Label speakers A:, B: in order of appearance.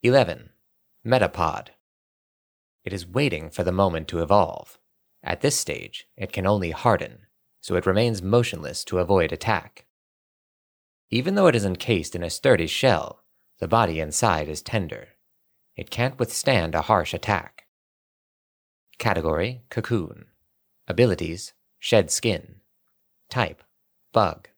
A: 11. Metapod. It is waiting for the moment to evolve. At this stage, it can only harden, so it remains motionless to avoid attack. Even though it is encased in a sturdy shell, the body inside is tender. It can't withstand a harsh attack. Category Cocoon. Abilities Shed skin. Type Bug.